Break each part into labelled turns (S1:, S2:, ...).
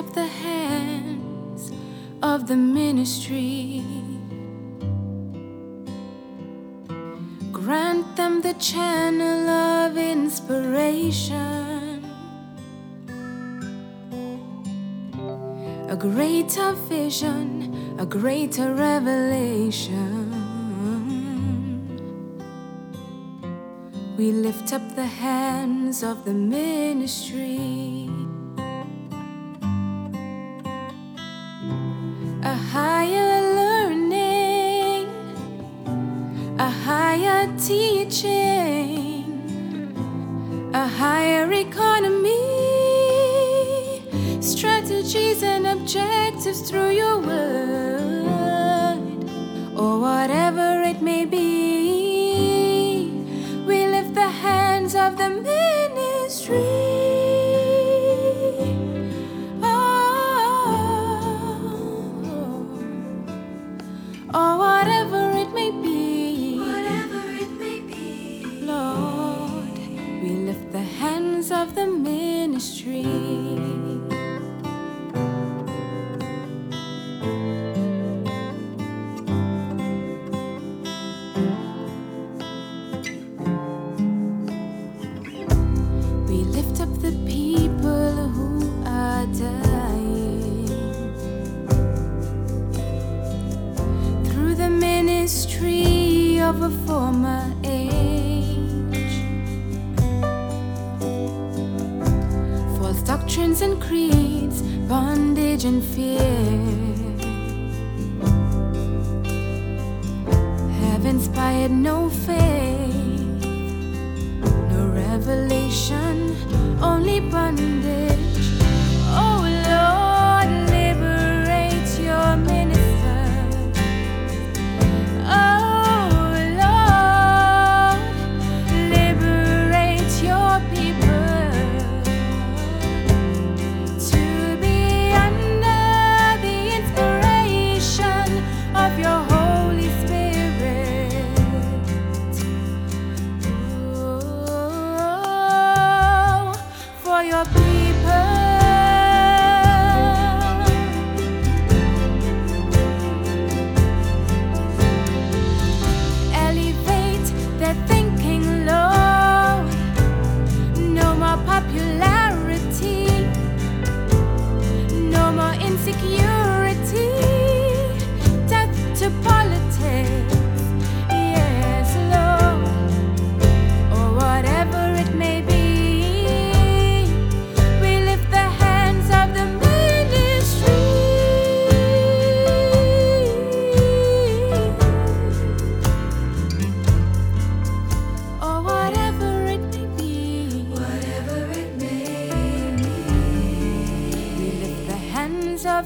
S1: up the hands of the ministry. Grant them the channel of inspiration. A greater vision, a greater revelation. We lift up the hands of the ministry. Higher learning, a higher teaching, a higher economy, strategies and objectives through your word, or whatever We lift up the people who are dying through the ministry of a former age. Doctrines and creeds, bondage and fear have inspired no faith, no revelation, only bondage. Of your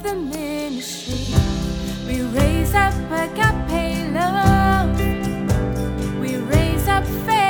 S1: the ministry. We raise up agape love. We raise up faith.